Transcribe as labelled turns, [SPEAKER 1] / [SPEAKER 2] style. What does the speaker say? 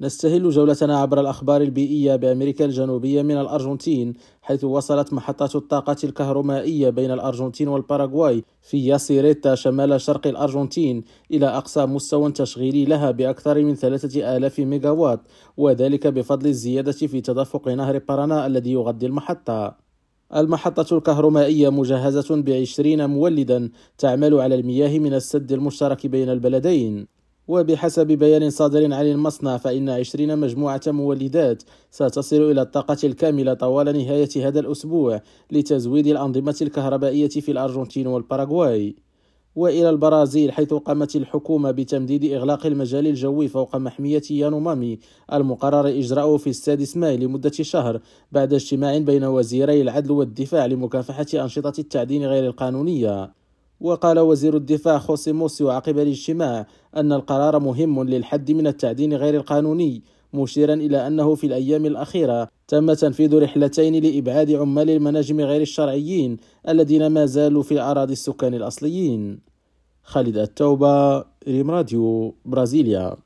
[SPEAKER 1] نستهل جولتنا عبر الأخبار البيئية بأمريكا الجنوبية من الأرجنتين حيث وصلت محطة الطاقة الكهرومائية بين الأرجنتين والباراغواي في ياسيريتا شمال شرق الأرجنتين إلى أقصى مستوى تشغيلي لها بأكثر من ثلاثة آلاف ميجاوات وذلك بفضل الزيادة في تدفق نهر بارانا الذي يغذي المحطة. المحطة الكهرومائية مجهزة بعشرين مولدا تعمل على المياه من السد المشترك بين البلدين. وبحسب بيان صادر عن المصنع فإن عشرين مجموعة مولدات ستصل إلى الطاقة الكاملة طوال نهاية هذا الأسبوع لتزويد الأنظمة الكهربائية في الأرجنتين والباراغواي. وإلى البرازيل حيث قامت الحكومة بتمديد إغلاق المجال الجوي فوق محمية يانومامي المقرر إجراؤه في السادس ماي لمدة شهر بعد اجتماع بين وزيري العدل والدفاع لمكافحة أنشطة التعدين غير القانونية. وقال وزير الدفاع خوسي موسيو عقب الاجتماع أن القرار مهم للحد من التعدين غير القانوني مشيرا إلى أنه في الأيام الأخيرة تم تنفيذ رحلتين لإبعاد عمال المناجم غير الشرعيين الذين ما زالوا في أراضي السكان الأصليين. خالد التوبة ريم راديو برازيليا.